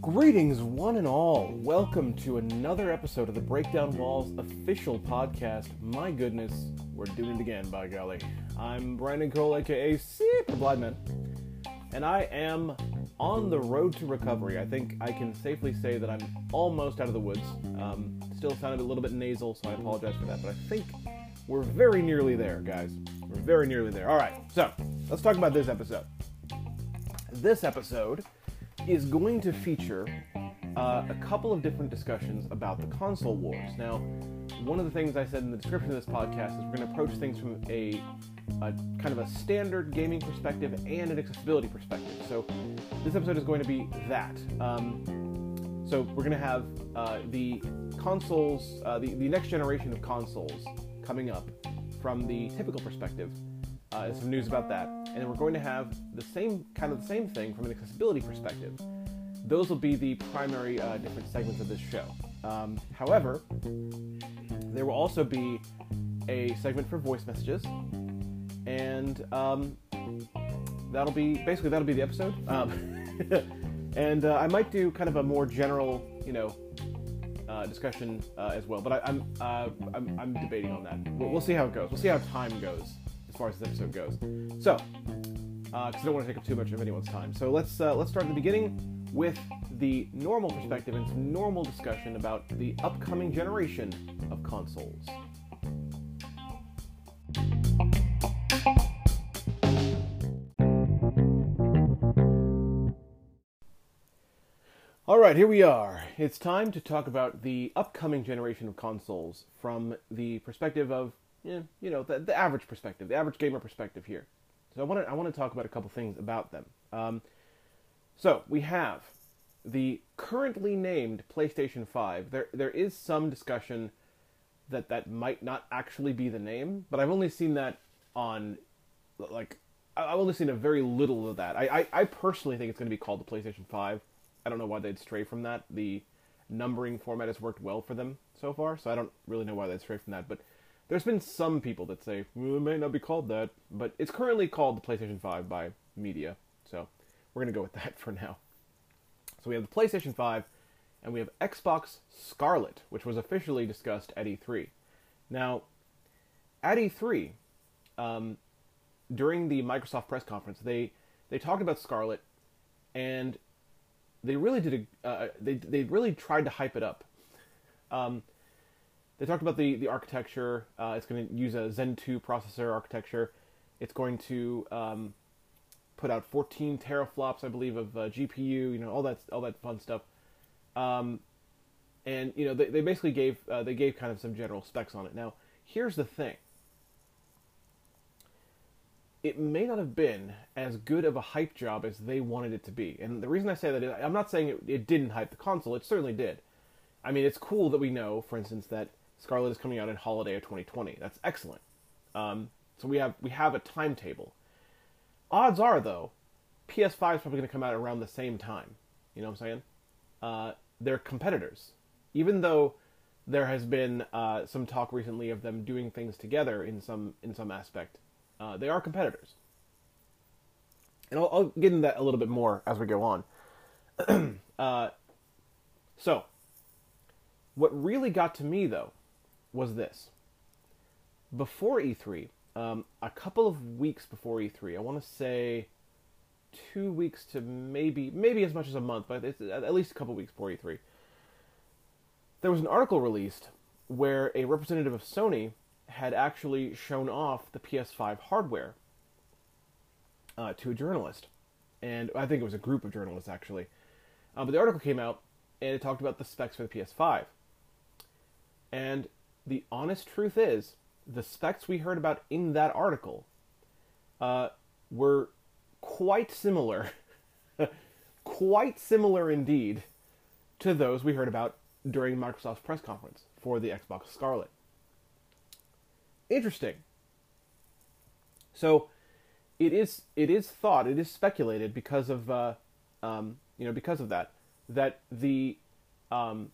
Greetings, one and all. Welcome to another episode of the Break Down Walls official podcast. My goodness, we're doing it again, by golly. I'm Brandon Cole, aka Super Blind Man, and I am on the road to recovery. I think I can safely say that I'm almost out of the woods. Um, still sounded a little bit nasal, so I apologize for that, but I think we're very nearly there, guys. We're very nearly there. All right, so let's talk about this episode. This episode is going to feature uh, a couple of different discussions about the console wars. Now, one of the things I said in the description of this podcast is we're going to approach things from a, a kind of a standard gaming perspective and an accessibility perspective. So, this episode is going to be that. Um, so, we're going to have uh, the consoles, uh, the, the next generation of consoles coming up from the typical perspective. Uh, some news about that, and we're going to have the same kind of the same thing from an accessibility perspective. Those will be the primary uh, different segments of this show. Um, however, there will also be a segment for voice messages, and um, that'll be basically that'll be the episode. Um, and uh, I might do kind of a more general, you know, uh, discussion uh, as well. But I, am I'm, I'm I'm debating on that. We'll, we'll see how it goes. We'll see how time goes as far as this episode goes. So, because uh, I don't want to take up too much of anyone's time. So let's uh, let's start at the beginning with the normal perspective and some normal discussion about the upcoming generation of consoles. All right, here we are. It's time to talk about the upcoming generation of consoles from the perspective of you know, the, the average perspective, the average gamer perspective here. So I want to I want to talk about a couple things about them. Um, so we have the currently named PlayStation 5. There there is some discussion that that might not actually be the name, but I've only seen that on like I've only seen a very little of that. I, I, I personally think it's going to be called the PlayStation 5. I don't know why they'd stray from that. The numbering format has worked well for them so far, so I don't really know why they'd stray from that. But there's been some people that say well, it may not be called that, but it's currently called the PlayStation 5 by media. So we're to go with that for now. So we have the PlayStation 5 and we have Xbox Scarlett, which was officially discussed at E3. Now, at E3, um, during the Microsoft press conference, they they talked about Scarlett, and they really did a uh, they they really tried to hype it up. Um, they talked about the the architecture. Uh, it's going to use a Zen 2 processor architecture. It's going to um, put out 14 teraflops, I believe, of uh, GPU. You know all that all that fun stuff. Um, and you know they, they basically gave uh, they gave kind of some general specs on it. Now here's the thing. It may not have been as good of a hype job as they wanted it to be. And the reason I say that is I'm not saying it, it didn't hype the console. It certainly did. I mean, it's cool that we know, for instance, that Scarlett is coming out in holiday of 2020. That's excellent. Um, so we have we have a timetable. Odds are though, PS5 is probably going to come out around the same time. You know what I'm saying? Uh, they're competitors, even though there has been uh, some talk recently of them doing things together in some in some aspect. Uh, they are competitors, and I'll, I'll, get into that a little bit more as we go on. Uh, so, what really got to me though was this. Before E3, um, a couple of weeks before E3, I want to say two weeks to maybe maybe as much as a month, but at least a couple weeks before E3. There was an article released where a representative of Sony had actually shown off the PS5 hardware uh, to a journalist, and I think it was a group of journalists actually. Uh, but the article came out and it talked about the specs for the PS5, and the honest truth is, the specs we heard about in that article uh, were quite similar, quite similar indeed, to those we heard about during Microsoft's press conference for the Xbox Scarlett. Interesting. So, it is it is thought, it is speculated because of uh, um, you know because of that that the um,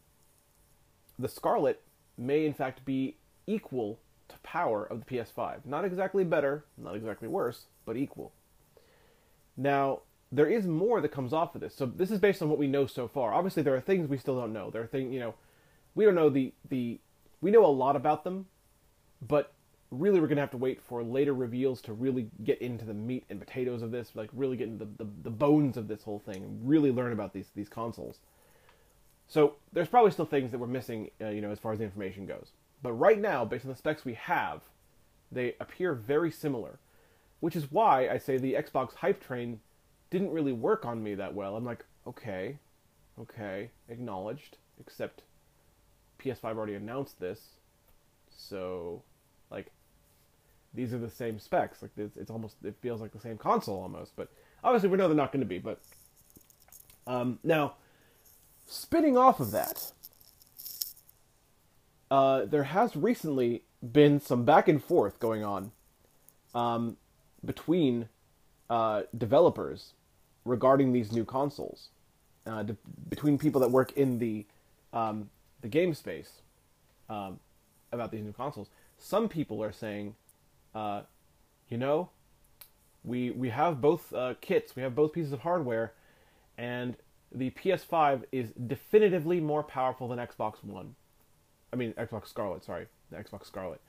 the Scarlett may in fact be equal to power of the PS5. Not exactly better, not exactly worse, but equal. Now, there is more that comes off of this. So this is based on what we know so far. Obviously, there are things we still don't know. There are things, you know, we don't know the the we know a lot about them, but really we're gonna have to wait for later reveals to really get into the meat and potatoes of this, like really get into the, the, the bones of this whole thing, and really learn about these these consoles. So there's probably still things that we're missing, uh, you know, as far as the information goes. But right now, based on the specs we have, they appear very similar, which is why I say the Xbox hype train didn't really work on me that well. I'm like, okay, okay, acknowledged, except PS5 already announced this, so these are the same specs. Like it's, it's almost it feels like the same console almost, but obviously we know they're not going to be. But um, now, spinning off of that, uh, there has recently been some back and forth going on um, between uh, developers regarding these new consoles, uh, de- between people that work in the um, the game space um, about these new consoles. Some people are saying, uh, you know, we we have both uh, kits, we have both pieces of hardware, and the PS5 is definitively more powerful than Xbox One. I mean Xbox Scarlett, sorry, the Xbox Scarlett.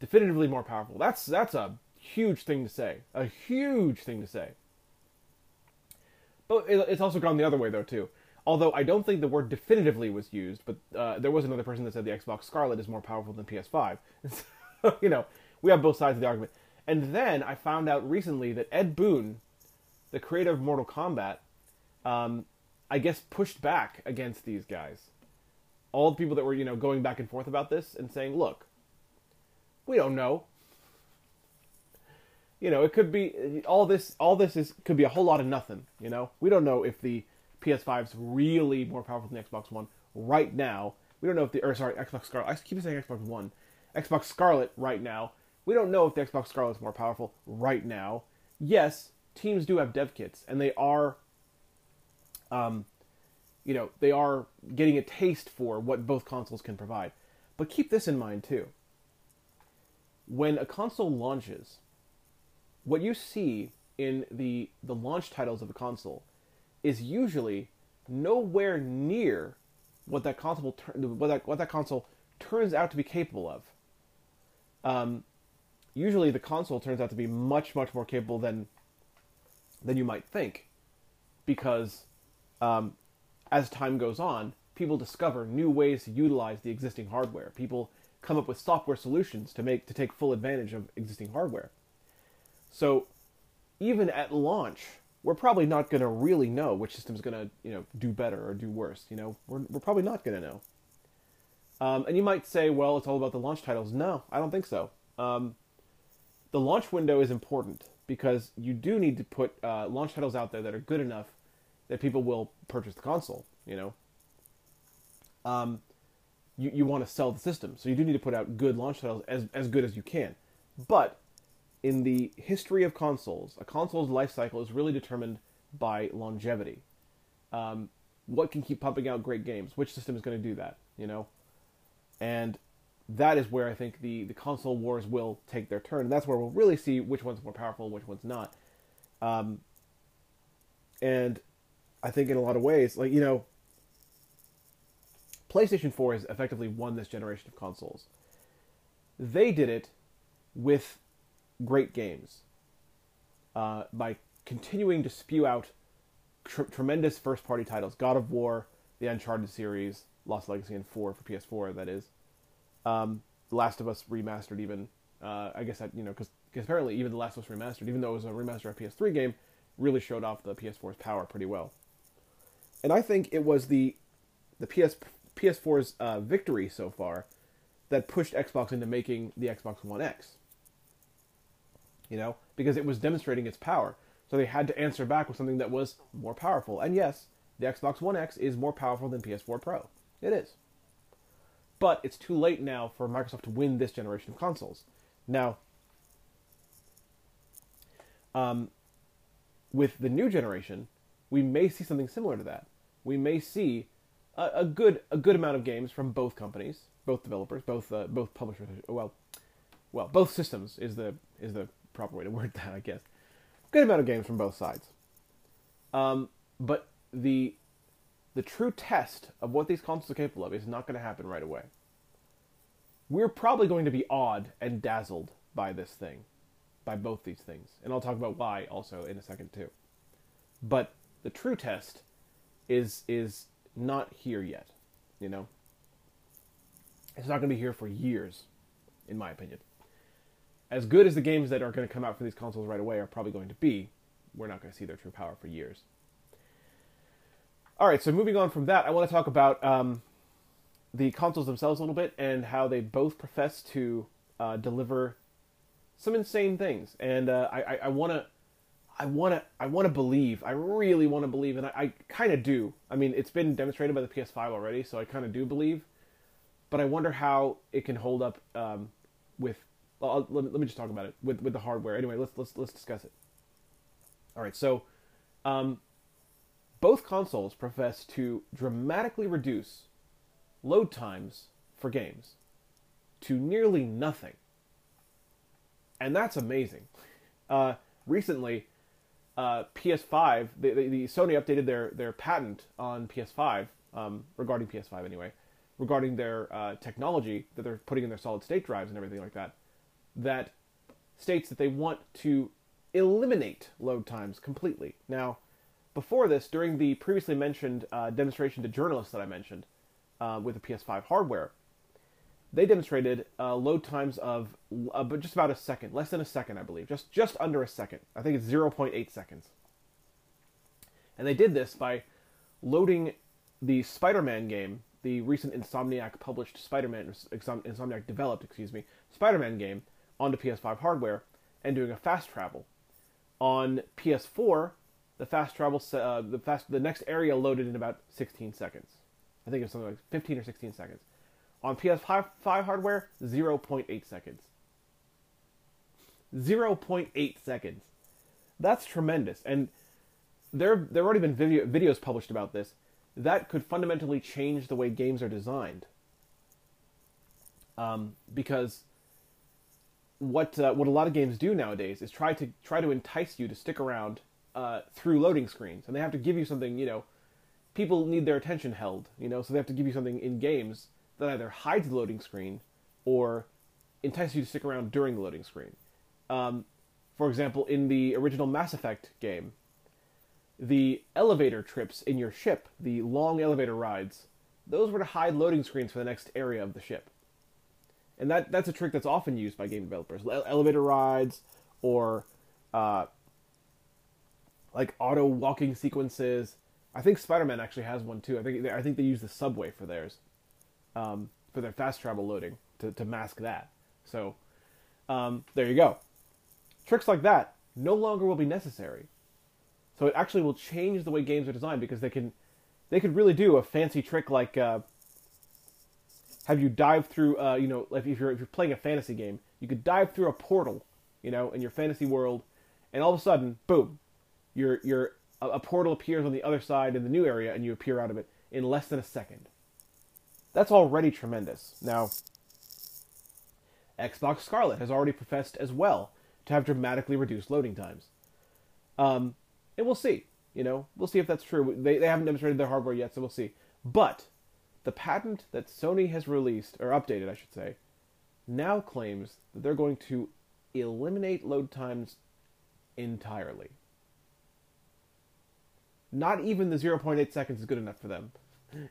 Definitively more powerful. That's that's a huge thing to say. A huge thing to say. But it's also gone the other way though too. Although I don't think the word definitively was used, but uh, there was another person that said the Xbox Scarlett is more powerful than PS5. so, you know, we have both sides of the argument. And then I found out recently that Ed Boon, the creator of Mortal Kombat, um, I guess pushed back against these guys. All the people that were, you know, going back and forth about this and saying, look, we don't know. You know, it could be all this. All this is could be a whole lot of nothing. You know, we don't know if the PS5 is really more powerful than the Xbox One right now. We don't know if the or sorry Xbox Scarlett. I keep saying Xbox One, Xbox Scarlett right now. We don't know if the Xbox Scarlet is more powerful right now. Yes, teams do have dev kits, and they are, um, you know, they are getting a taste for what both consoles can provide. But keep this in mind too. When a console launches, what you see in the the launch titles of a console is usually nowhere near what that console what that what that console turns out to be capable of. Um, usually, the console turns out to be much much more capable than than you might think, because um, as time goes on, people discover new ways to utilize the existing hardware. People come up with software solutions to make to take full advantage of existing hardware. So, even at launch, we're probably not going to really know which system's going to you know do better or do worse. You know, we're we're probably not going to know. Um, and you might say, well, it's all about the launch titles. No, I don't think so. Um, the launch window is important because you do need to put uh, launch titles out there that are good enough that people will purchase the console. You know, um, you you want to sell the system, so you do need to put out good launch titles as as good as you can. But in the history of consoles, a console's life cycle is really determined by longevity. Um, what can keep pumping out great games? Which system is going to do that? You know, and that is where I think the the console wars will take their turn. And that's where we'll really see which one's more powerful and which one's not. Um, and I think in a lot of ways, like you know, PlayStation Four has effectively won this generation of consoles. They did it with great games uh, by continuing to spew out tr- tremendous first party titles God of War, the Uncharted series, Lost Legacy, and 4 for PS4, that is. Um, the Last of Us remastered, even. Uh, I guess that, you know, because apparently even The Last of Us remastered, even though it was a remaster of PS3 game, really showed off the PS4's power pretty well. And I think it was the the PS PS4's uh, victory so far that pushed Xbox into making the Xbox One X you know, because it was demonstrating its power. So they had to answer back with something that was more powerful. And yes, the Xbox One X is more powerful than PS4 Pro. It is. But it's too late now for Microsoft to win this generation of consoles. Now, um, with the new generation, we may see something similar to that. We may see a, a good a good amount of games from both companies, both developers, both uh, both publishers. Well, well, both systems is the is the proper way to word that, I guess. Good amount of games from both sides. Um, but the the true test of what these consoles are capable of is not going to happen right away. We're probably going to be awed and dazzled by this thing, by both these things, and I'll talk about why also in a second too. But the true test is is not here yet, you know. It's not going to be here for years, in my opinion. As good as the games that are going to come out for these consoles right away are probably going to be, we're not going to see their true power for years. All right, so moving on from that, I want to talk about um, the consoles themselves a little bit and how they both profess to uh, deliver some insane things. And uh, I want to I want to I want to believe. I really want to believe, and I, I kind of do. I mean, it's been demonstrated by the PS5 already, so I kind of do believe. But I wonder how it can hold up um, with. Let, me, let me just talk about it with with the hardware. Anyway, let's let's let's discuss it. All right, so um, both consoles profess to dramatically reduce load times for games to nearly nothing, and that's amazing. Uh, recently, uh, PS5, the, the, the, Sony updated their, their patent on PS5, um, regarding PS5 anyway, regarding their uh, technology that they're putting in their solid state drives and everything like that, that states that they want to eliminate load times completely. Now, before this, during the previously mentioned uh, demonstration to journalists that I mentioned uh, with the PS5 hardware, they demonstrated uh, load times of uh, just about a second, less than a second, I believe, just just under a second. I think it's 0.8 seconds. And they did this by loading the Spider-Man game, the recent Insomniac published Spider-Man, Insomniac developed, excuse me, Spider-Man game onto PS5 hardware and doing a fast travel. On PS4, the fast travel, uh, the fast, the next area loaded in about 16 seconds. I think it's something like 15 or 16 seconds. On PS5 hardware, 0.8 seconds. 0.8 seconds. That's tremendous. And there there already been video, videos published about this. That could fundamentally change the way games are designed. Um, because what uh, what a lot of games do nowadays is try to try to entice you to stick around uh, through loading screens, and they have to give you something. You know, people need their attention held. You know, so they have to give you something in games that either hides the loading screen or entices you to stick around during the loading screen. Um, for example, in the original Mass Effect game, the elevator trips in your ship, the long elevator rides, those were to hide loading screens for the next area of the ship. And that, that's a trick that's often used by game developers. elevator rides or uh, like auto walking sequences. I think Spider-Man actually has one too. I think I think they use the subway for theirs um, for their fast travel loading to, to mask that. So um, there you go. Tricks like that no longer will be necessary. So it actually will change the way games are designed because they can they could really do a fancy trick like uh, have you dive through uh, you know if you're if you're playing a fantasy game you could dive through a portal you know in your fantasy world and all of a sudden boom your your a, portal appears on the other side in the new area and you appear out of it in less than a second that's already tremendous. Now, Xbox Scarlett has already professed as well to have dramatically reduced loading times. Um, and we'll see. You know, we'll see if that's true. They, they haven't demonstrated their hardware yet, so we'll see. But the patent that Sony has released, or updated, I should say, now claims that they're going to eliminate load times entirely. Not even the 0.8 seconds is good enough for them.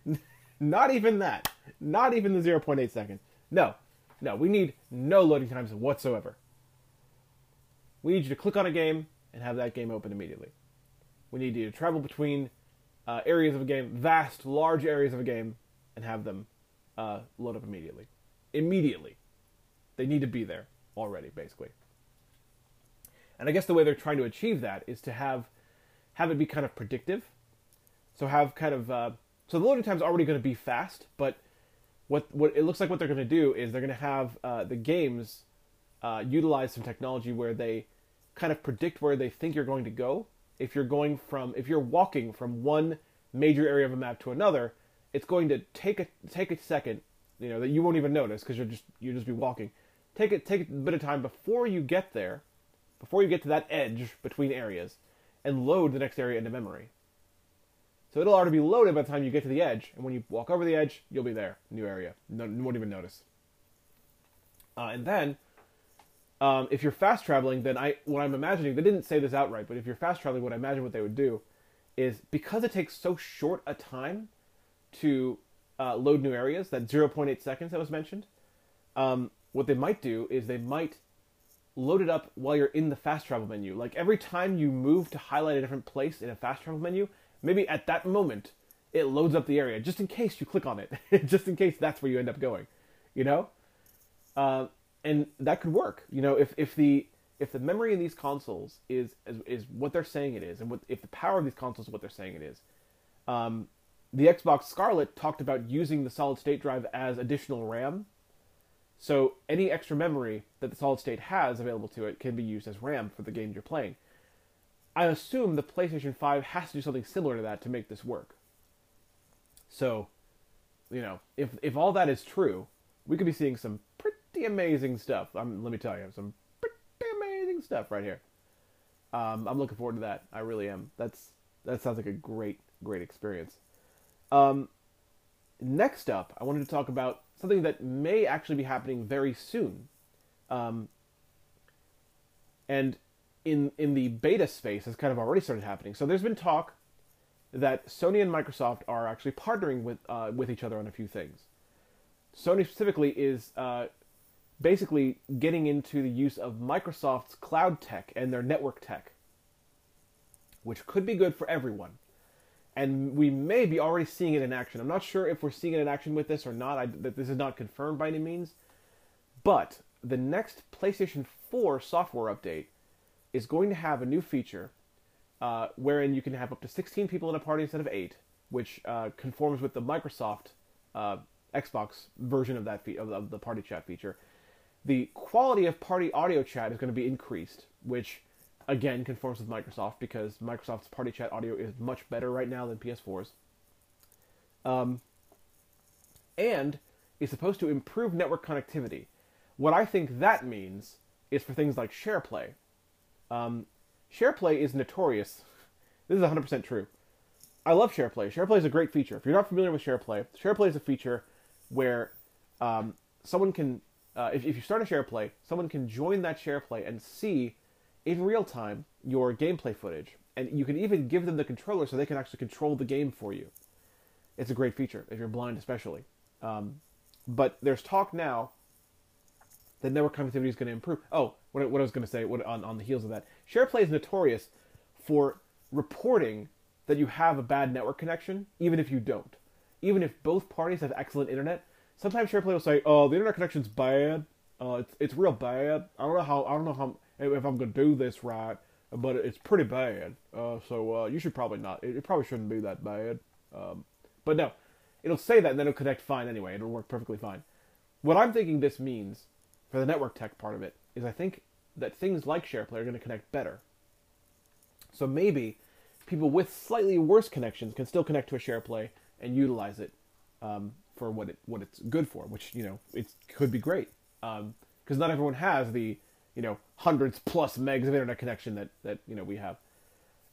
Not even that. Not even the 0.8 seconds. No. No, we need no loading times whatsoever. We need you to click on a game and have that game open immediately. We need you to travel between uh, areas of a game, vast, large areas of a game, and have them uh, load up immediately. Immediately. They need to be there already, basically. And I guess the way they're trying to achieve that is to have have it be kind of predictive. So have kind of uh, so the loading time is already going to be fast, but what what it looks like what they're going to do is they're going to have uh, the games uh, utilize some technology where they kind of predict where they think you're going to go. If you're going from if you're walking from one major area of a map to another, it's going to take a take a second, you know, that you won't even notice because you're just you'll just be walking take it take a bit of time before you get there, before you get to that edge between areas, and load the next area into memory. So it'll already be loaded by the time you get to the edge, and when you walk over the edge, you'll be there, new area. No, you won't even notice. Uh, and then, um, if you're fast traveling, then I what I'm imagining they didn't say this outright, but if you're fast traveling, what I imagine what they would do is because it takes so short a time to uh, load new areas, that 0.8 seconds that was mentioned, um, what they might do is they might load it up while you're in the fast travel menu. Like every time you move to highlight a different place in a fast travel menu, maybe at that moment it loads up the area just in case you click on it, just in case that's where you end up going, you know. Uh, and that could work, you know, if if the if the memory in these consoles is is, is what they're saying it is, and what, if the power of these consoles is what they're saying it is, um, the Xbox Scarlett talked about using the solid state drive as additional RAM. So any extra memory that the solid state has available to it can be used as RAM for the game you're playing. I assume the PlayStation 5 has to do something similar to that to make this work. So, you know, if if all that is true, we could be seeing some pretty amazing stuff. Um, let me tell you, some pretty amazing stuff right here. Um, I'm looking forward to that. I really am. That's that sounds like a great, great experience. Um, next up, I wanted to talk about something that may actually be happening very soon. Um, and in in the beta space has kind of already started happening. So there's been talk that Sony and Microsoft are actually partnering with uh, with each other on a few things. Sony specifically is uh, basically getting into the use of Microsoft's cloud tech and their network tech, which could be good for everyone. And we may be already seeing it in action. I'm not sure if we're seeing it in action with this or not. I, that this is not confirmed by any means. But the next PlayStation 4 software update is going to have a new feature uh, wherein you can have up to 16 people in a party instead of 8, which uh, conforms with the Microsoft uh, Xbox version of that fe- of the party chat feature. The quality of party audio chat is going to be increased, which again conforms with Microsoft because Microsoft's party chat audio is much better right now than PS4's. Um, and is supposed to improve network connectivity. What I think that means is for things like SharePlay. Um, SharePlay is notorious. This is 100% true. I love SharePlay. SharePlay is a great feature. If you're not familiar with SharePlay, SharePlay is a feature where um, someone can, uh, if, if you start a SharePlay, someone can join that SharePlay and see in real time your gameplay footage. And you can even give them the controller so they can actually control the game for you. It's a great feature, if you're blind especially. Um, but there's talk now that network connectivity is going to improve. Oh, what, what I was going to say what, on, on the heels of that, SharePlay is notorious for reporting that you have a bad network connection, even if you don't. Even if both parties have excellent internet, sometimes SharePlay will say, "Oh, the internet connection's bad. Uh, it's it's real bad. I don't know how I don't know how if I'm going to do this right, but it's pretty bad. Uh, so uh, you should probably not. It, it, probably shouldn't be that bad. Um, but no, it'll say that and then it'll connect fine anyway. It'll work perfectly fine. What I'm thinking this means for the network tech part of it is I think that things like SharePlay are going to connect better. So maybe people with slightly worse connections can still connect to a SharePlay and utilize it um, for what it what it's good for, which you know it could be great because um, not everyone has the you know hundreds plus megs of internet connection that that you know we have.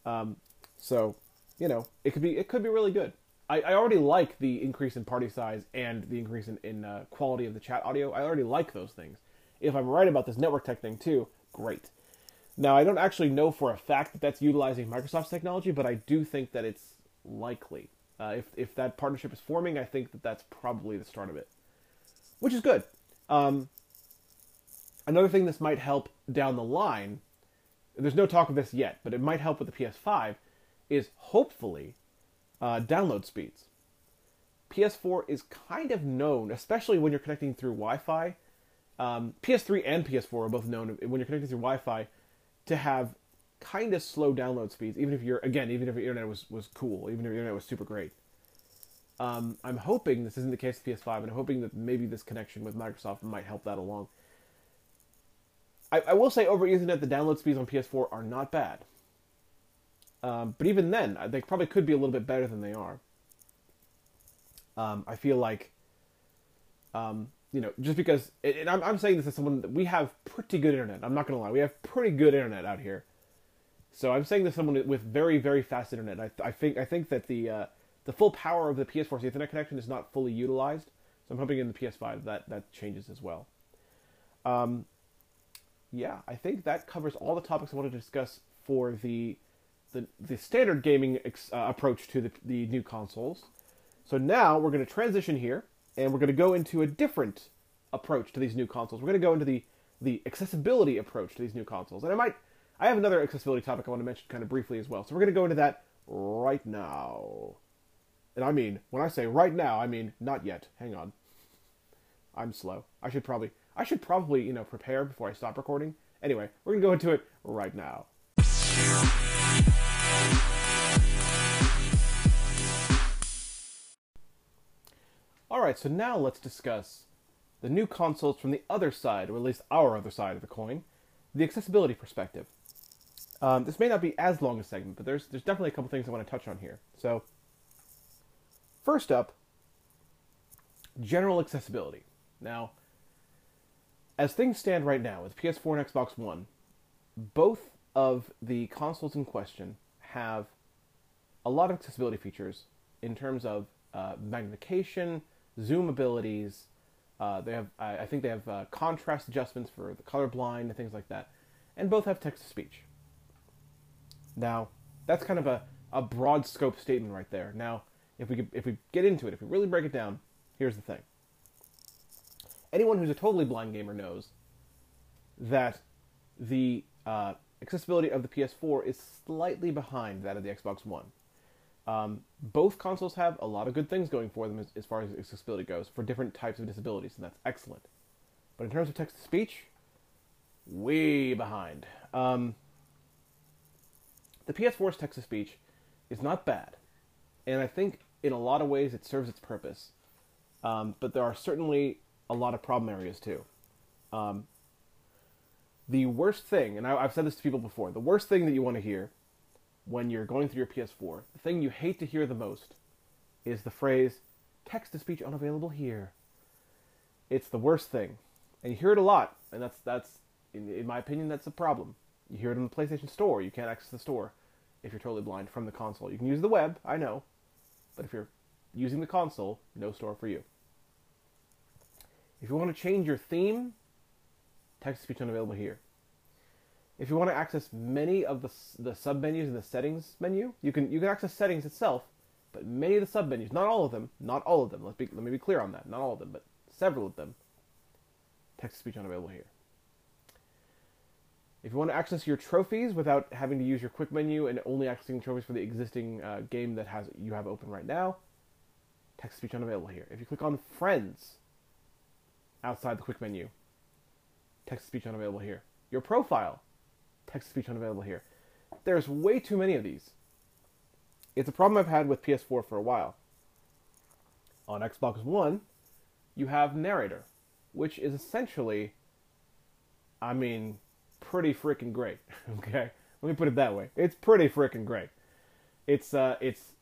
Um, so you know it could be it could be really good. I, I already like the increase in party size and the increase in, in uh, quality of the chat audio. I already like those things. If I'm right about this network tech thing too, great. Now, I don't actually know for a fact that that's utilizing Microsoft's technology, but I do think that it's likely. Uh, if, if that partnership is forming, I think that that's probably the start of it, which is good. Um, another thing this might help down the line, there's no talk of this yet, but it might help with the PS5, is hopefully uh, download speeds. PS4 is kind of known, especially when you're connecting through Wi Fi, um, PS3 and PS4 are both known when you're connecting through Wi-Fi to have kind of slow download speeds, even if you're again, even if your internet was was cool, even if your internet was super great. Um, I'm hoping this isn't the case with PS5, and I'm hoping that maybe this connection with Microsoft might help that along. I, I will say over Ethernet, the download speeds on PS4 are not bad. Um, but even then, they probably could be a little bit better than they are. Um, I feel like um, you know, just because, and I'm, I'm saying this as someone that we have pretty good internet. I'm not going to lie, we have pretty good internet out here. So I'm saying this someone with very, very fast internet. I, I think I think that the uh, the full power of the PS4's Ethernet connection is not fully utilized. So I'm hoping in the PS5 that that changes as well. Um, yeah, I think that covers all the topics I wanted to discuss for the the, the standard gaming ex, uh, approach to the, the new consoles. So now we're going to transition here, and we're going to go into a different approach to these new consoles. We're going to go into the the accessibility approach to these new consoles, and I might I have another accessibility topic I want to mention kind of briefly as well. So we're going to go into that right now. And I mean, when I say right now, I mean not yet. Hang on. I'm slow. I should probably I should probably, you know, prepare before I stop recording. Anyway, we're going to go into it right now. All right, so now let's discuss the new consoles from the other side, or at least our other side of the coin, the accessibility perspective. Um, this may not be as long a segment, but there's there's definitely a couple things I want to touch on here. So, first up, general accessibility. Now, as things stand right now with PS4 and Xbox One, both of the consoles in question have a lot of accessibility features in terms of uh, magnification, zoom abilities. Uh, they have, I, I think, they have uh, contrast adjustments for the colorblind and things like that, and both have text to speech. Now, that's kind of a, a broad scope statement right there. Now, if we could, if we get into it, if we really break it down, here's the thing. Anyone who's a totally blind gamer knows that the uh, accessibility of the PS4 is slightly behind that of the Xbox One. Um, both consoles have a lot of good things going for them as, as, far as accessibility goes for different types of disabilities, and that's excellent. But in terms of text to speech, way behind. Um, the PS4's text to speech is not bad, and I think in a lot of ways it serves its purpose. Um, but there are certainly a lot of problem areas too. Um, the worst thing, and I, have said this to people before, the worst thing that you want to hear when you're going through your PS4, the thing you hate to hear the most, is the phrase "text to speech unavailable here." It's the worst thing, and you hear it a lot, and that's that's in, in my opinion that's a problem. You hear it in the PlayStation Store. You can't access the store if you're totally blind from the console. You can use the web, I know, but if you're using the console, no store for you. If you want to change your theme, text to speech unavailable here. If you want to access many of the, the submenus in the settings menu, you can you can access settings itself, but many of the submenus, not all of them, not all of them. Let's be, let me be clear on that. Not all of them, but several of them. Text to speech unavailable here. If you want to access your trophies without having to use your quick menu and only accessing trophies for the existing uh, game that has you have open right now, text to speech unavailable here. If you click on friends outside the quick menu, text to speech unavailable here. Your profile, text to speech unavailable here. There's way too many of these. It's a problem I've had with PS4 for a while. On Xbox One, you have narrator, which is essentially, I mean, pretty freaking great. okay, let me put it that way. It's pretty freaking great. It's uh, it's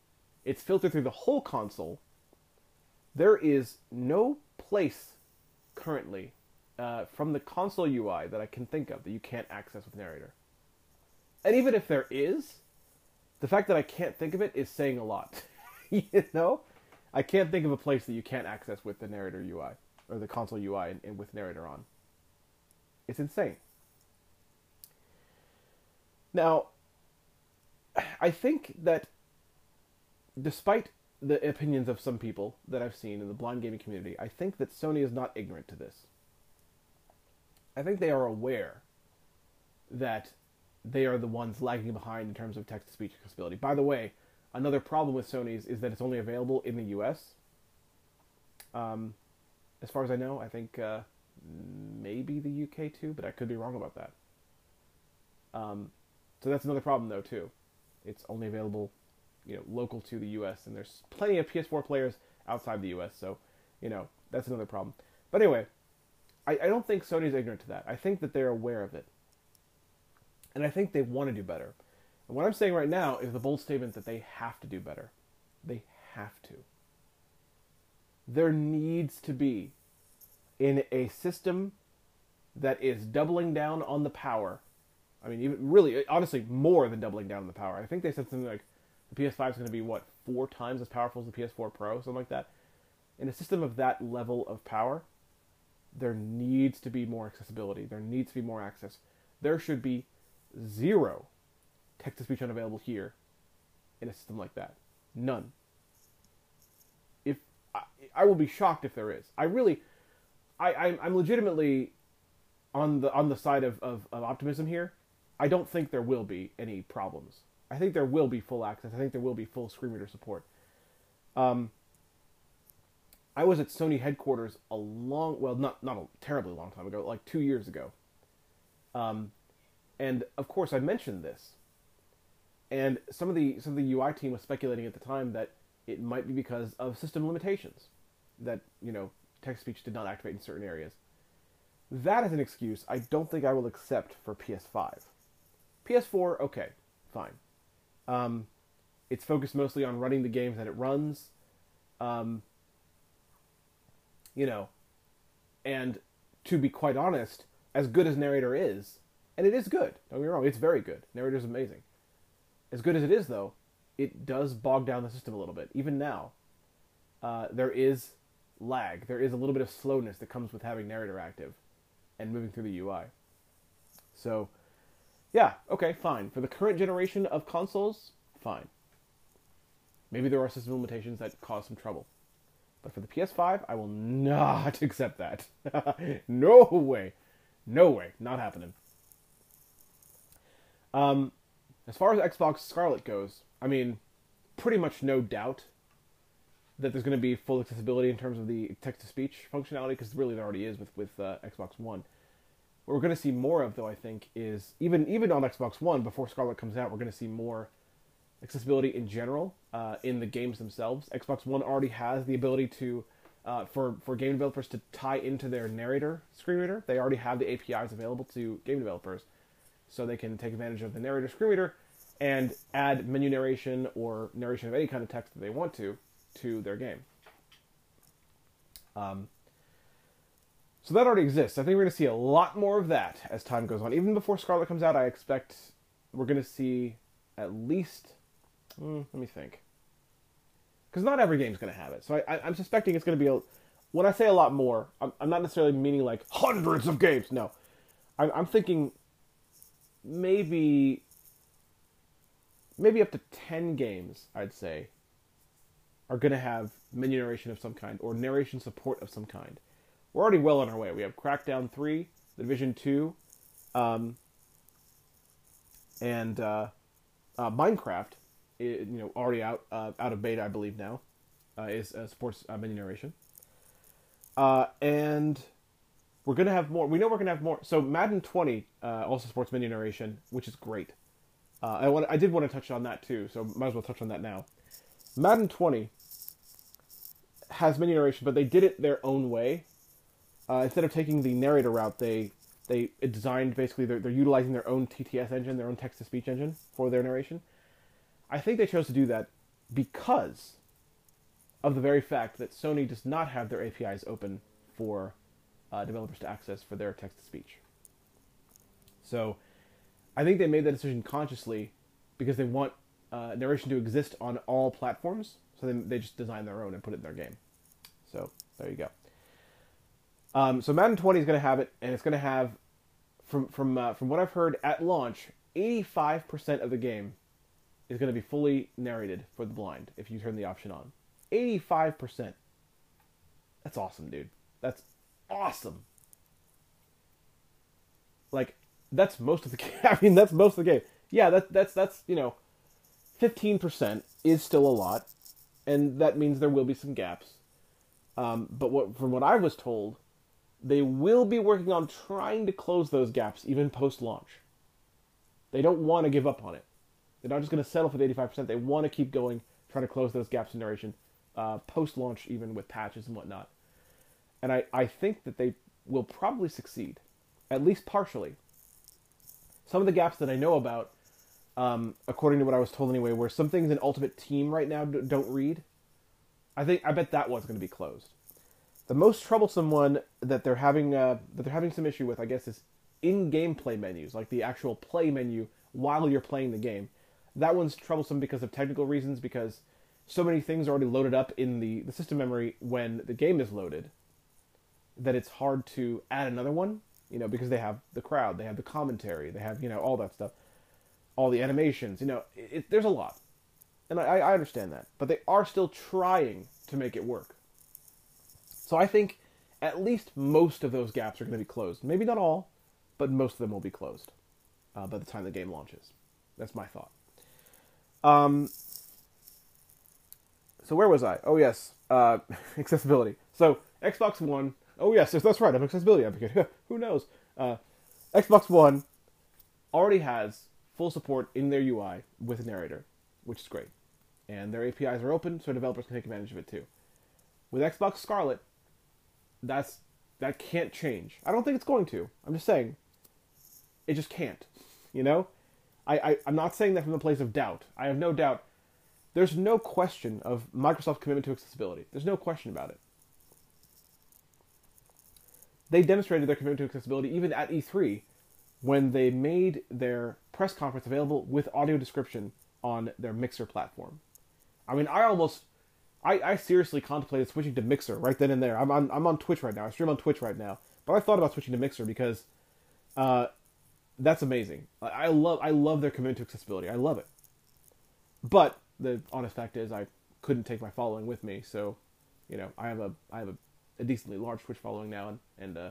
it's filtered through the whole console. There is no place currently uh, from the console UI that I can think of that you can't access with narrator. And even if there is, the fact that I can't think of it is saying a lot. you know, I can't think of a place that you can't access with the narrator UI or the console UI and, and with narrator on. It's insane. Now, I think that despite the opinions of some people that I've seen in the blind gaming community, I think that Sony is not ignorant to this. I think they are aware that they are the ones lagging behind in terms of text to speech accessibility. By the way, another problem with Sony's is that it's only available in the US. Um, as far as I know, I think uh, maybe the UK too, but I could be wrong about that. Um, so that's another problem though too. It's only available, you know, local to the U.S. and there's plenty of PS4 players outside the U.S. So, you know, that's another problem. But anyway, I, I don't think Sony's ignorant to that. I think that they're aware of it, and I think they want to do better. And what I'm saying right now is the bold statement that they have to do better. They have to. There needs to be in a system that is doubling down on the power. I mean, even really, honestly, more than doubling down on the power. I think they said something like PS5 is going to be what four times as powerful as the PS4 Pro, something like that. In a system of that level of power, there needs to be more accessibility. There needs to be more access. There should be zero text to speech unavailable here in a system like that. None. If I, I will be shocked if there is. I really, I, I I'm legitimately on the on the side of, of, of optimism here. I don't think there will be any problems. I think there will be full access. I think there will be full screen reader support. Um, I was at Sony headquarters a long, well, not not a terribly long time ago, like two years ago. Um, and of course, I mentioned this, and some of the some of the UI team was speculating at the time that it might be because of system limitations, that you know text speech did not activate in certain areas. That is an excuse I don't think I will accept for PS5. PS4, okay, fine. Um, it's focused mostly on running the games that it runs. Um, you know, and to be quite honest, as good as narrator is, and it is good. Don't get me wrong, it's very good. Narrator's amazing. As good as it is, though, it does bog down the system a little bit. Even now, uh, there is lag. There is a little bit of slowness that comes with having narrator active and moving through the UI. So, yeah, okay, fine. For the current generation of consoles, fine. Maybe there are system limitations that cause some trouble. But for the PS5, I will not accept that. no way. No way. Not happening. Um, as far as Xbox Scarlett goes, I mean, pretty much no doubt that there's going to be full accessibility in terms of the text to speech functionality, because really there already is with with uh, Xbox One. What we're going to see more of, though, I think, is even even on Xbox One before Scarlett comes out, we're going to see more accessibility in general uh, in the games themselves. Xbox One already has the ability to uh, for for game developers to tie into their narrator screen reader. They already have the APIs available to game developers, so they can take advantage of the narrator screen reader and add menu narration or narration of any kind of text that they want to to their game. Um, so that already exists. I think we're going to see a lot more of that as time goes on. Even before Scarlett comes out, I expect we're going to see at least. Mm, let me think. Because not every game's going to have it. So I, am suspecting it's going to be a. When I say a lot more, I'm, I'm, not necessarily meaning like hundreds of games. No, I'm, I'm thinking maybe maybe up to 10 games, I'd say, are going to have menu narration of some kind or narration support of some kind. We're already well on our way. We have Crackdown 3, The Division 2, um, and uh, uh, Minecraft, it, you know, already out uh, out of beta, I believe now, uh, is uh, supports uh, menu narration. and we're going to have more. We know we're going to have more. So Madden 20 also supports menu narration, which is great. Uh, I want I did want to touch on that too, so might as well touch on that now. Madden 20 has menu narration, but they did it their own way. Uh, instead of taking the narrator route, they they designed basically they're, they're utilizing their own TTS engine, their own text to speech engine for their narration. I think they chose to do that because of the very fact that Sony does not have their APIs open for uh, developers to access for their text to speech. So I think they made that decision consciously because they want uh, narration to exist on all platforms. So they, they just design their own and put it in their game. So there you go. Um, so Madden 20 is going to have it, and it's going to have, from from uh, from what I've heard at launch, 85% of the game is going to be fully narrated for the blind if you turn the option on. 85%. That's awesome, dude. That's awesome. Like that's most of the game. I mean, that's most of the game. Yeah, that that's that's you know, fifteen percent is still a lot, and that means there will be some gaps. Um, but what from what I was told, they will be working on trying to close those gaps even post launch. They don't want to give up on it. They're not just going to settle for the eighty five percent. They want to keep going, trying to close those gaps in narration, uh, post launch even with patches and whatnot. And I I think that they will probably succeed, at least partially some of the gaps that I know about, um, according to what I was told anyway, where some things in Ultimate Team right now don't read. I think I bet that one's going to be closed. The most troublesome one that they're having uh, that they're having some issue with, I guess, is in-game play menus, like the actual play menu while you're playing the game. That one's troublesome because of technical reasons, because so many things are already loaded up in the, the system memory when the game is loaded that it's hard to add another one, you know, because they have the crowd, they have the commentary, they have, you know, all that stuff, all the animations, you know, it, it, there's a lot. And I, I understand that. But they are still trying to make it work. So I think at least most of those gaps are going to be closed. Maybe not all, but most of them will be closed uh, by the time the game launches. That's my thought. Um, so where was I? Oh yes, uh, accessibility. So Xbox One. Oh yes, that's right. I'm accessibility advocate. Who knows? Uh, Xbox One already has full support in their UI with narrator, which is great, and their APIs are open, so developers can take advantage of it too. With Xbox Scarlett, that's that can't change. I don't think it's going to. I'm just saying, it just can't. You know, I, I I'm not saying that from the place of doubt. I have no doubt there's no question of Microsoft's commitment to accessibility. There's no question about it. They demonstrated their commitment to accessibility even at E3 when they made their press conference available with audio description on their Mixer platform. I mean, I almost, I, I seriously contemplated switching to Mixer right then and there. I'm on, I'm on Twitch right now. I stream on Twitch right now, but I thought about switching to Mixer because uh, that's amazing. I love, I love their commitment to accessibility. I love it. But the honest fact is I couldn't take my following with me, so you know I have a I have a, a decently large Twitch following now, and and uh,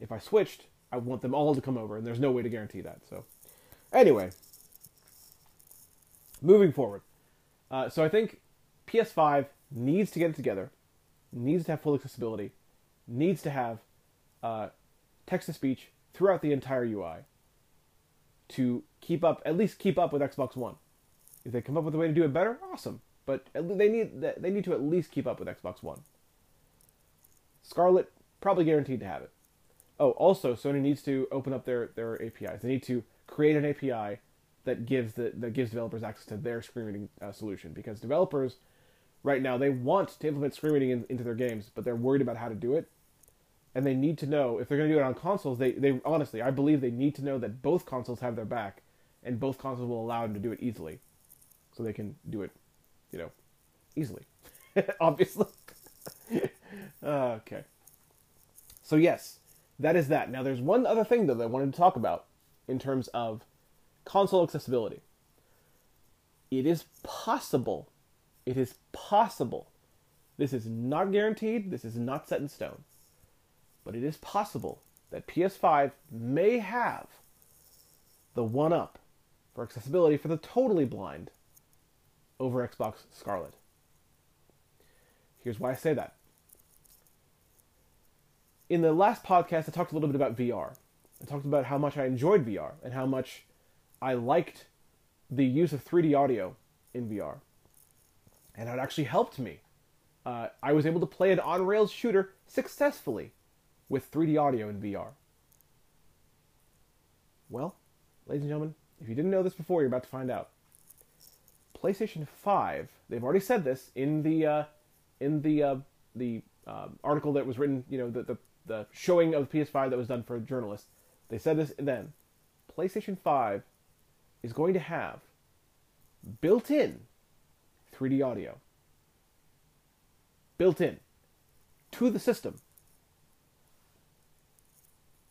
if I switched, I want them all to come over, and there's no way to guarantee that. So anyway, moving forward, uh, so I think PS5 needs to get it together, needs to have full accessibility, needs to have uh, text to speech throughout the entire UI to keep up, at least keep up with Xbox One. If they come up with a way to do it better, awesome. But they need they need to at least keep up with Xbox One. Scarlett probably guaranteed to have it. Oh, also Sony needs to open up their their APIs. They need to create an API that gives the that gives developers access to their screen reading uh, solution because developers right now they want to implement screen reading in, into their games, but they're worried about how to do it. And they need to know if they're going to do it on consoles. They they honestly, I believe they need to know that both consoles have their back, and both consoles will allow them to do it easily so they can do it, you know, easily. Obviously. okay. So yes, that is that. Now there's one other thing though that I wanted to talk about in terms of console accessibility. It is possible. It is possible. This is not guaranteed. This is not set in stone. But it is possible that PS5 may have the one up for accessibility for the totally blind over Xbox Scarlett. Here's why I say that. In the last podcast, I talked a little bit about VR. I talked about how much I enjoyed VR and how much I liked the use of 3D audio in VR. And it actually helped me. Uh, I was able to play an on rails shooter successfully with 3D audio in VR. Well, ladies and gentlemen, if you didn't know this before, you're about to find out. PlayStation 5, they've already said this in the uh, in the uh, the uh, article that was written, you know, the, the the showing of the PS5 that was done for journalists. They said this then. PlayStation 5 is going to have built-in 3D audio. Built in to the system.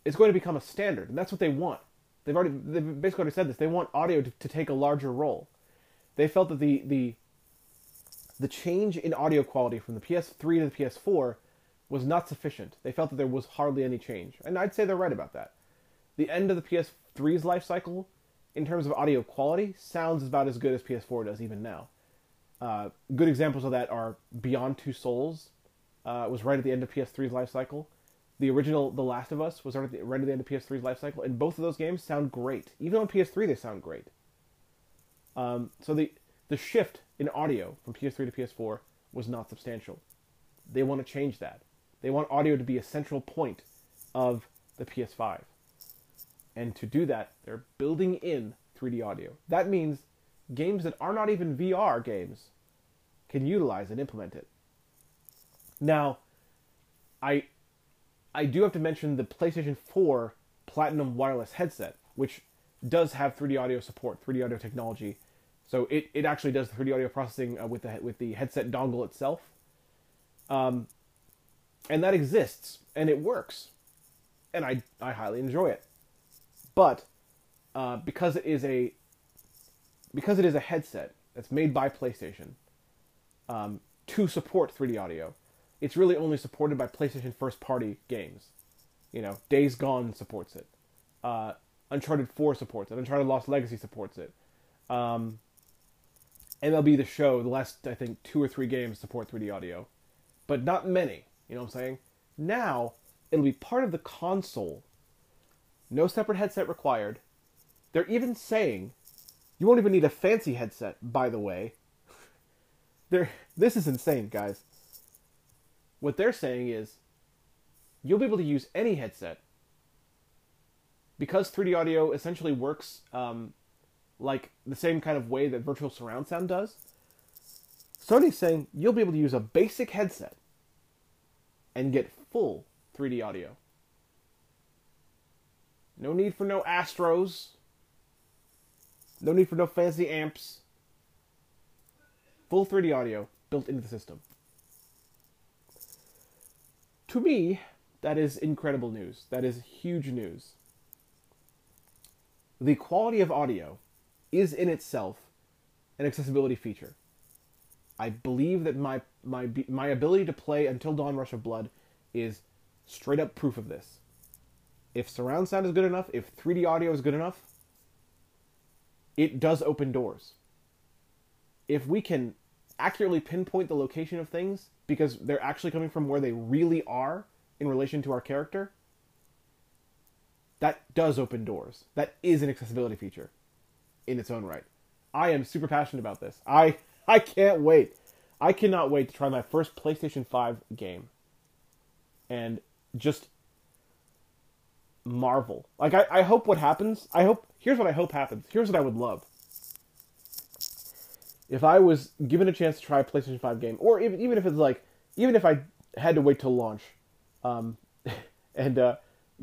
It's going to become a standard, and that's what they want. They've already they've basically already said this. They want audio to, to take a larger role they felt that the the the change in audio quality from the PS3 to the PS4 was not sufficient. They felt that there was hardly any change, and I'd say they're right about that. The end of the PS3's life cycle, in terms of audio quality, sounds about as good as PS4 does even now. Uh, good examples of that are Beyond Two Souls, uh, was right at the end of PS3's life cycle. The original The Last of Us was right at, the, right at the end of PS3's life cycle, and both of those games sound great. Even on PS3, they sound great. Um, so the the shift in audio from PS3 to PS4 was not substantial. They want to change that. They want audio to be a central point of the PS5. And to do that, they're building in 3D audio. That means games that are not even VR games can utilize and implement it. Now, I I do have to mention the PlayStation 4 Platinum wireless headset, which does have 3D audio support, 3D audio technology. So it, it actually does the 3D audio processing uh, with the with the headset dongle itself. Um, and that exists and it works, and I I highly enjoy it. But uh, because it is a because it is a headset that's made by PlayStation um, to support 3D audio, it's really only supported by PlayStation first party games. You know, Days Gone supports it. Uh, Uncharted 4 supports it. Uncharted Lost Legacy supports it. Um, MLB The Show, the last, I think, two or three games support 3D audio. But not many. You know what I'm saying? Now, it'll be part of the console. No separate headset required. They're even saying you won't even need a fancy headset, by the way. They're, this is insane, guys. What they're saying is you'll be able to use any headset because 3D audio essentially works um, like the same kind of way that virtual surround sound does. Sony's saying you'll be able to use a basic headset and get full 3D audio. No need for no Astros. No need for no fancy amps. Full 3D audio built into the system. To me, that is incredible news. That is huge news. The quality of audio is in itself an accessibility feature. I believe that my my my ability to play Until Dawn Rush of Blood is straight up proof of this. If surround sound is good enough, if 3D audio is good enough, it does open doors. If we can accurately pinpoint the location of things because they're actually coming from where they really are in relation to our character, that does open doors. That is an accessibility feature in its own right. I am super passionate about this. I I can't wait. I cannot wait to try my first PlayStation 5 game and just marvel. Like I, I hope what happens, I hope here's what I hope happens. Here's what I would love if I was given a chance to try a PlayStation 5 game, or even, even if it's like, even if I had to wait till launch, um, and uh,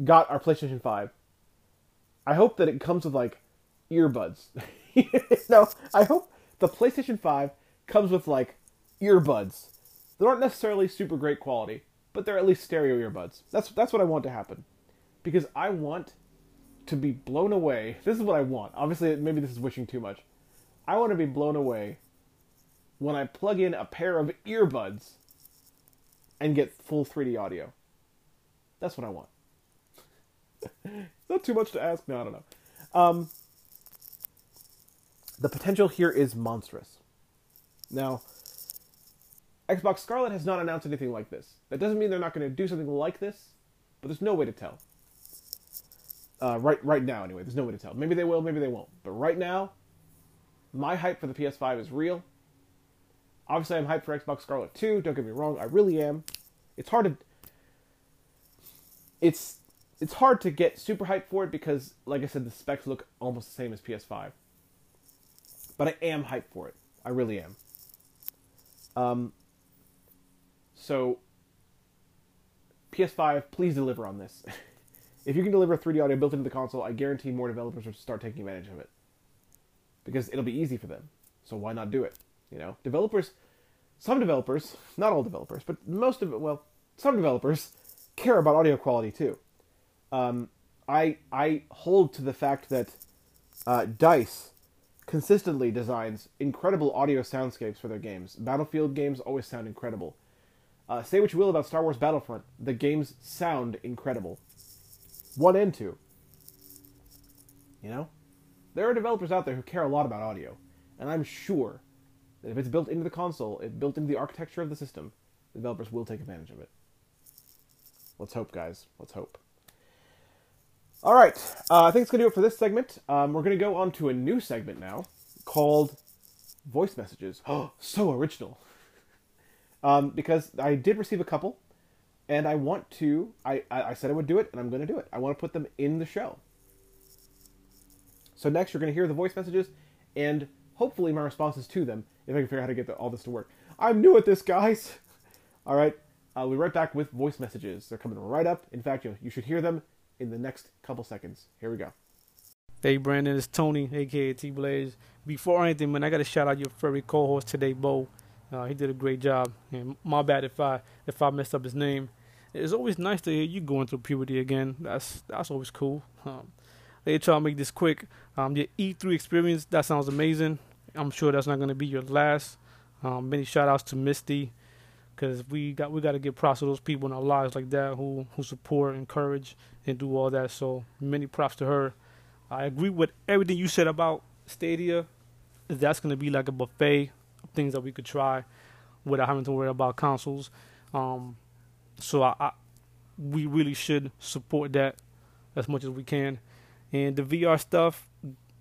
got our PlayStation 5, I hope that it comes with like earbuds. no, I hope the PlayStation 5 comes with like earbuds. They aren't necessarily super great quality, but they're at least stereo earbuds. That's that's what I want to happen, because I want to be blown away. This is what I want. Obviously, maybe this is wishing too much. I want to be blown away when I plug in a pair of earbuds and get full 3D audio. That's what I want. Not too much to ask? No, I don't know. Um, the potential here is monstrous. Now, Xbox Scarlett has not announced anything like this. That doesn't mean they're not going to do something like this, but there's no way to tell. Uh, right, right now, anyway, there's no way to tell. Maybe they will, maybe they won't. But right now, my hype for the PS5 is real. Obviously, I'm hyped for Xbox Scarlett 2. Don't get me wrong, I really am. It's hard to it's it's hard to get super hyped for it because, like I said, the specs look almost the same as PS5. But I am hyped for it. I really am. Um. So, PS5, please deliver on this. if you can deliver 3D audio built into the console, I guarantee more developers will start taking advantage of it because it'll be easy for them. So why not do it? You know, developers, some developers, not all developers, but most of it, well, some developers care about audio quality too. Um, I I hold to the fact that uh, Dice consistently designs incredible audio soundscapes for their games. Battlefield games always sound incredible. Uh, say what you will about Star Wars Battlefront, the games sound incredible. One and two. You know? There are developers out there who care a lot about audio, and I'm sure that if it's built into the console, it's built into the architecture of the system, developers will take advantage of it. Let's hope, guys. Let's hope. All right, uh, I think it's going to do it for this segment. Um, we're going to go on to a new segment now called voice messages. Oh, so original. um, because I did receive a couple, and I want to. I, I said I would do it, and I'm going to do it. I want to put them in the show. So next, you're going to hear the voice messages and hopefully my responses to them if I can figure out how to get the, all this to work. I'm new at this, guys. all right. I'll be right back with voice messages. They're coming right up. In fact, you, you should hear them in the next couple seconds. Here we go. Hey Brandon, it's Tony, aka T Blaze. Before anything, man, I gotta shout out your furry co-host today, Bo. Uh, he did a great job. And my bad if I if I messed up his name. It's always nice to hear you going through puberty again. That's that's always cool. Um, they try to make this quick. Um, your E3 experience that sounds amazing. I'm sure that's not gonna be your last. Um, many shout outs to Misty because we got we got to give props to those people in our lives like that who who support, encourage, and do all that. So many props to her. I agree with everything you said about Stadia. That's going to be like a buffet of things that we could try without having to worry about consoles. Um, so I, I, we really should support that as much as we can. And the VR stuff,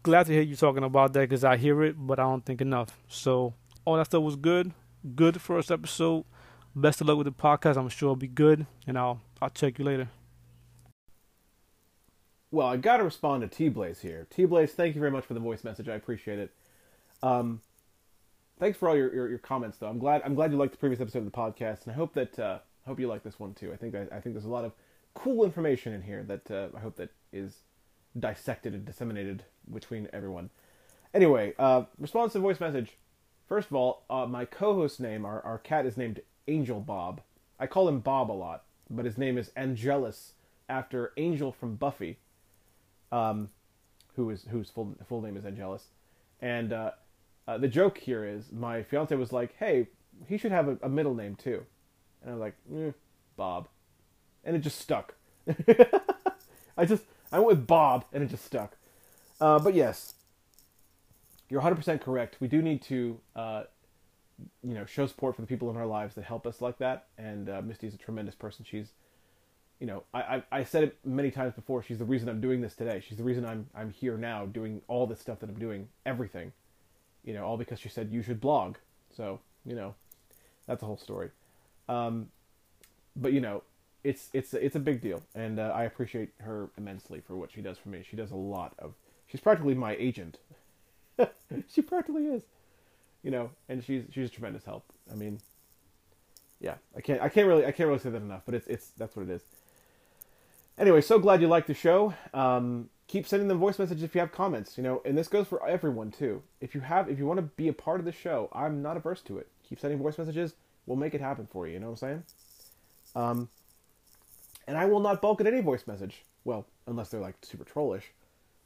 glad to hear you talking about that because I hear it, but I don't think enough. So all that stuff was good. Good first episode. Best of luck with the podcast. I'm sure it'll be good, and I'll I'll check you later. Well, I got to respond to T Blaze here. T Blaze, thank you very much for the voice message. I appreciate it. Um, thanks for all your, your, your, comments, though. I'm glad I'm glad you liked the previous episode of the podcast, and I hope that uh, hope you like this one too. I think I, I think there's a lot of cool information in here that uh, I hope that is dissected and disseminated between everyone. Anyway, uh, response to voice message. First of all, uh, my co-host name, our, our cat is named Angel Bob. I call him Bob a lot, but his name is Angelus after Angel from Buffy um, who is whose full full name is Angelus, and uh, uh, the joke here is my fiance was like, "Hey, he should have a, a middle name too," and I'm like, eh, "Bob," and it just stuck. I just I went with Bob, and it just stuck. Uh, but yes, you're 100% correct. We do need to, uh, you know, show support for the people in our lives that help us like that. And uh, Misty's a tremendous person. She's you know, I, I, I said it many times before. She's the reason I'm doing this today. She's the reason I'm I'm here now doing all this stuff that I'm doing, everything. You know, all because she said you should blog. So you know, that's a whole story. Um, but you know, it's it's it's a big deal, and uh, I appreciate her immensely for what she does for me. She does a lot of. She's practically my agent. she practically is. You know, and she's she's a tremendous help. I mean, yeah, I can't I can't really I can't really say that enough, but it's it's that's what it is. Anyway, so glad you liked the show. Um, keep sending them voice messages if you have comments. You know, and this goes for everyone too. If you have, if you want to be a part of the show, I'm not averse to it. Keep sending voice messages. We'll make it happen for you. You know what I'm saying? Um, and I will not bulk at any voice message. Well, unless they're like super trollish.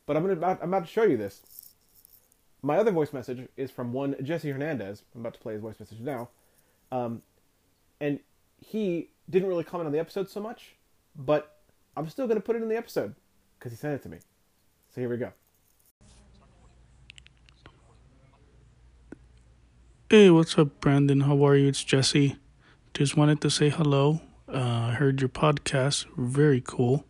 But I'm gonna I'm about to show you this. My other voice message is from one Jesse Hernandez. I'm about to play his voice message now. Um, and he didn't really comment on the episode so much, but I'm still going to put it in the episode because he sent it to me. So here we go. Hey, what's up, Brandon? How are you? It's Jesse. Just wanted to say hello. Uh, heard your podcast. Very cool.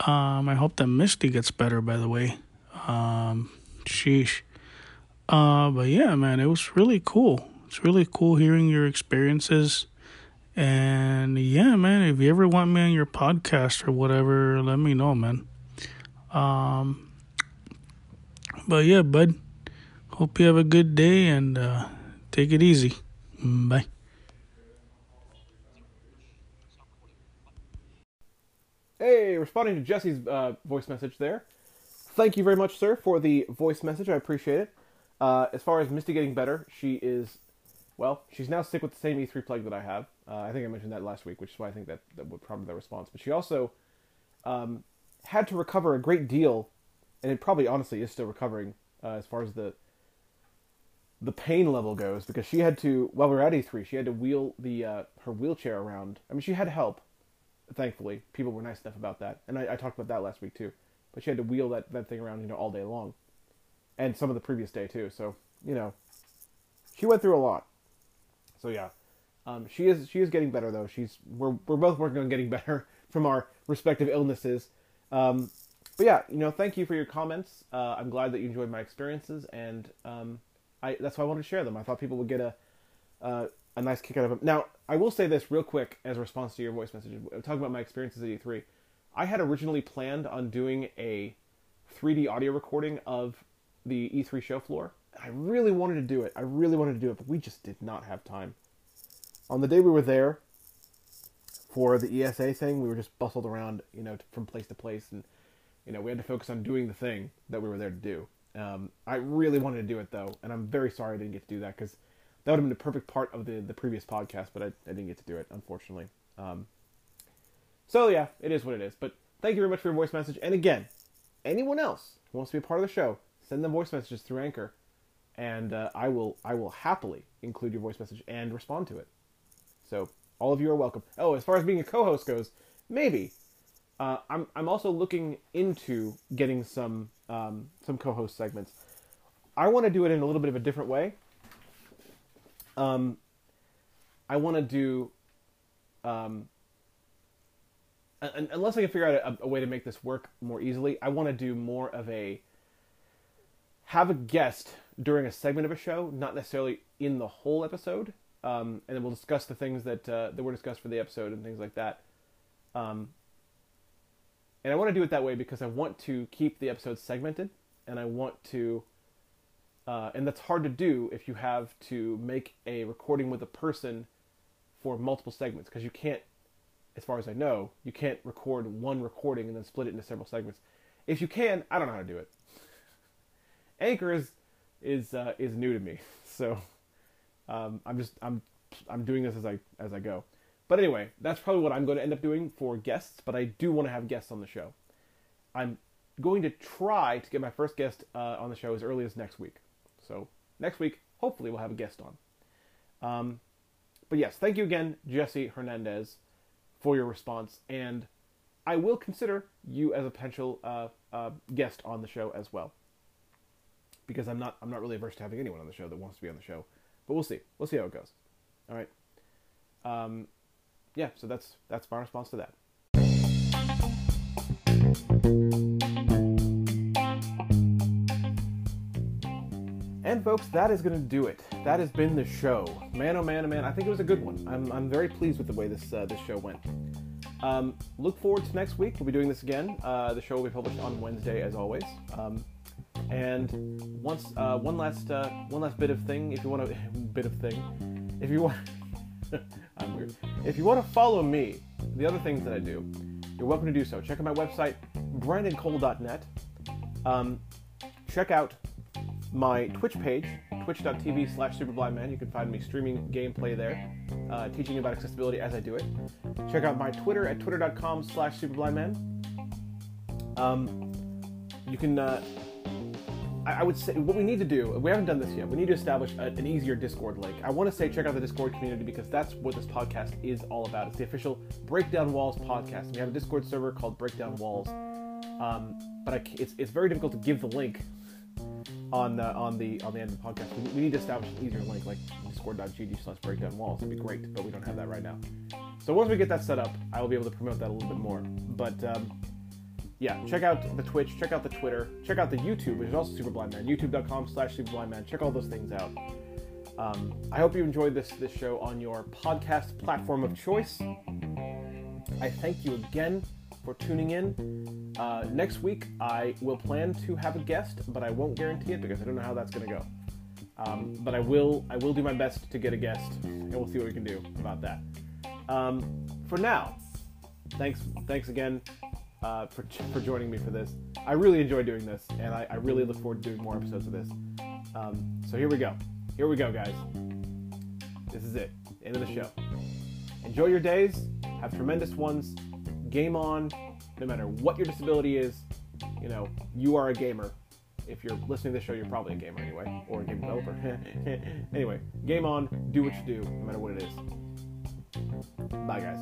Um, I hope that Misty gets better, by the way. Um, sheesh. Uh, but yeah, man, it was really cool. It's really cool hearing your experiences and yeah, man, if you ever want me on your podcast or whatever, let me know, man. Um, but yeah, bud. Hope you have a good day and uh, take it easy. Bye. Hey, responding to Jesse's uh, voice message there. Thank you very much, sir, for the voice message. I appreciate it. Uh, as far as Misty getting better, she is well, she's now sick with the same E3 plague that I have. Uh, I think I mentioned that last week, which is why I think that that would probably the response. But she also um, had to recover a great deal, and it probably honestly is still recovering uh, as far as the the pain level goes because she had to while we were at E3 she had to wheel the uh, her wheelchair around. I mean she had help, thankfully people were nice enough about that, and I, I talked about that last week too. But she had to wheel that, that thing around you know all day long, and some of the previous day too. So you know she went through a lot. So yeah, um, she is she is getting better though. She's we're we're both working on getting better from our respective illnesses. Um, but yeah, you know, thank you for your comments. Uh, I'm glad that you enjoyed my experiences, and um, I that's why I wanted to share them. I thought people would get a uh, a nice kick out of them. Now, I will say this real quick as a response to your voice message. Talking about my experiences at E3, I had originally planned on doing a 3D audio recording of the E3 show floor, I really wanted to do it. I really wanted to do it, but we just did not have time. On the day we were there, for the ESA thing, we were just bustled around, you know, from place to place, and you know, we had to focus on doing the thing that we were there to do. Um, I really wanted to do it though, and I'm very sorry I didn't get to do that because that would have been the perfect part of the the previous podcast, but I, I didn't get to do it unfortunately. Um, so yeah, it is what it is. But thank you very much for your voice message. And again, anyone else who wants to be a part of the show, send them voice messages through Anchor, and uh, I will I will happily include your voice message and respond to it. So all of you are welcome. Oh, as far as being a co-host goes, maybe uh, I'm I'm also looking into getting some um, some co-host segments. I want to do it in a little bit of a different way. Um, I want to do, um, unless I can figure out a, a way to make this work more easily. I want to do more of a have a guest during a segment of a show, not necessarily in the whole episode, um, and then we'll discuss the things that uh, that were discussed for the episode and things like that. Um, and I want to do it that way because I want to keep the episodes segmented, and I want to, uh, and that's hard to do if you have to make a recording with a person for multiple segments because you can't, as far as I know, you can't record one recording and then split it into several segments. If you can, I don't know how to do it. Anchor is is uh, is new to me, so um, I'm just I'm I'm doing this as I as I go. But anyway, that's probably what I'm going to end up doing for guests, but I do want to have guests on the show. I'm going to try to get my first guest uh, on the show as early as next week. So next week, hopefully, we'll have a guest on. Um, but yes, thank you again, Jesse Hernandez, for your response, and I will consider you as a potential uh, uh, guest on the show as well. Because I'm not I'm not really averse to having anyone on the show that wants to be on the show, but we'll see. We'll see how it goes. All right. Um, yeah, so that's that's my response to that. And folks, that is going to do it. That has been the show. Man, oh man, oh man, I think it was a good one. I'm, I'm very pleased with the way this uh, this show went. Um, look forward to next week. We'll be doing this again. Uh, the show will be published on Wednesday, as always. Um, and once uh, one last uh, one last bit of thing, if you want a bit of thing, if you want. I'm weird. If you want to follow me, the other things that I do, you're welcome to do so. Check out my website, brandoncole.net. Um, check out my Twitch page, twitch.tv slash superblindman. You can find me streaming gameplay there, uh, teaching about accessibility as I do it. Check out my Twitter at twitter.com slash superblindman. Um, you can uh, I would say what we need to do, we haven't done this yet, we need to establish a, an easier Discord link. I want to say check out the Discord community because that's what this podcast is all about. It's the official Break Down Walls podcast. We have a Discord server called Break Down Walls, um, but I, it's, it's very difficult to give the link on the on the on the end of the podcast. We, we need to establish an easier link like discord.gg slash breakdown walls. It'd be great, but we don't have that right now. So once we get that set up, I will be able to promote that a little bit more. But um, yeah, check out the Twitch, check out the Twitter, check out the YouTube, which is also Super Blind Superblindman, youtube.com slash superblindman. Check all those things out. Um, I hope you enjoyed this, this show on your podcast platform of choice. I thank you again for tuning in. Uh, next week, I will plan to have a guest, but I won't guarantee it because I don't know how that's going to go. Um, but I will, I will do my best to get a guest, and we'll see what we can do about that. Um, for now, thanks, thanks again uh, for, for joining me for this. I really enjoy doing this, and I, I really look forward to doing more episodes of this. Um, so here we go. Here we go, guys. This is it. End of the show. Enjoy your days. Have tremendous ones. Game on. No matter what your disability is, you know, you are a gamer. If you're listening to this show, you're probably a gamer anyway, or a game developer. anyway, game on. Do what you do, no matter what it is. Bye, guys.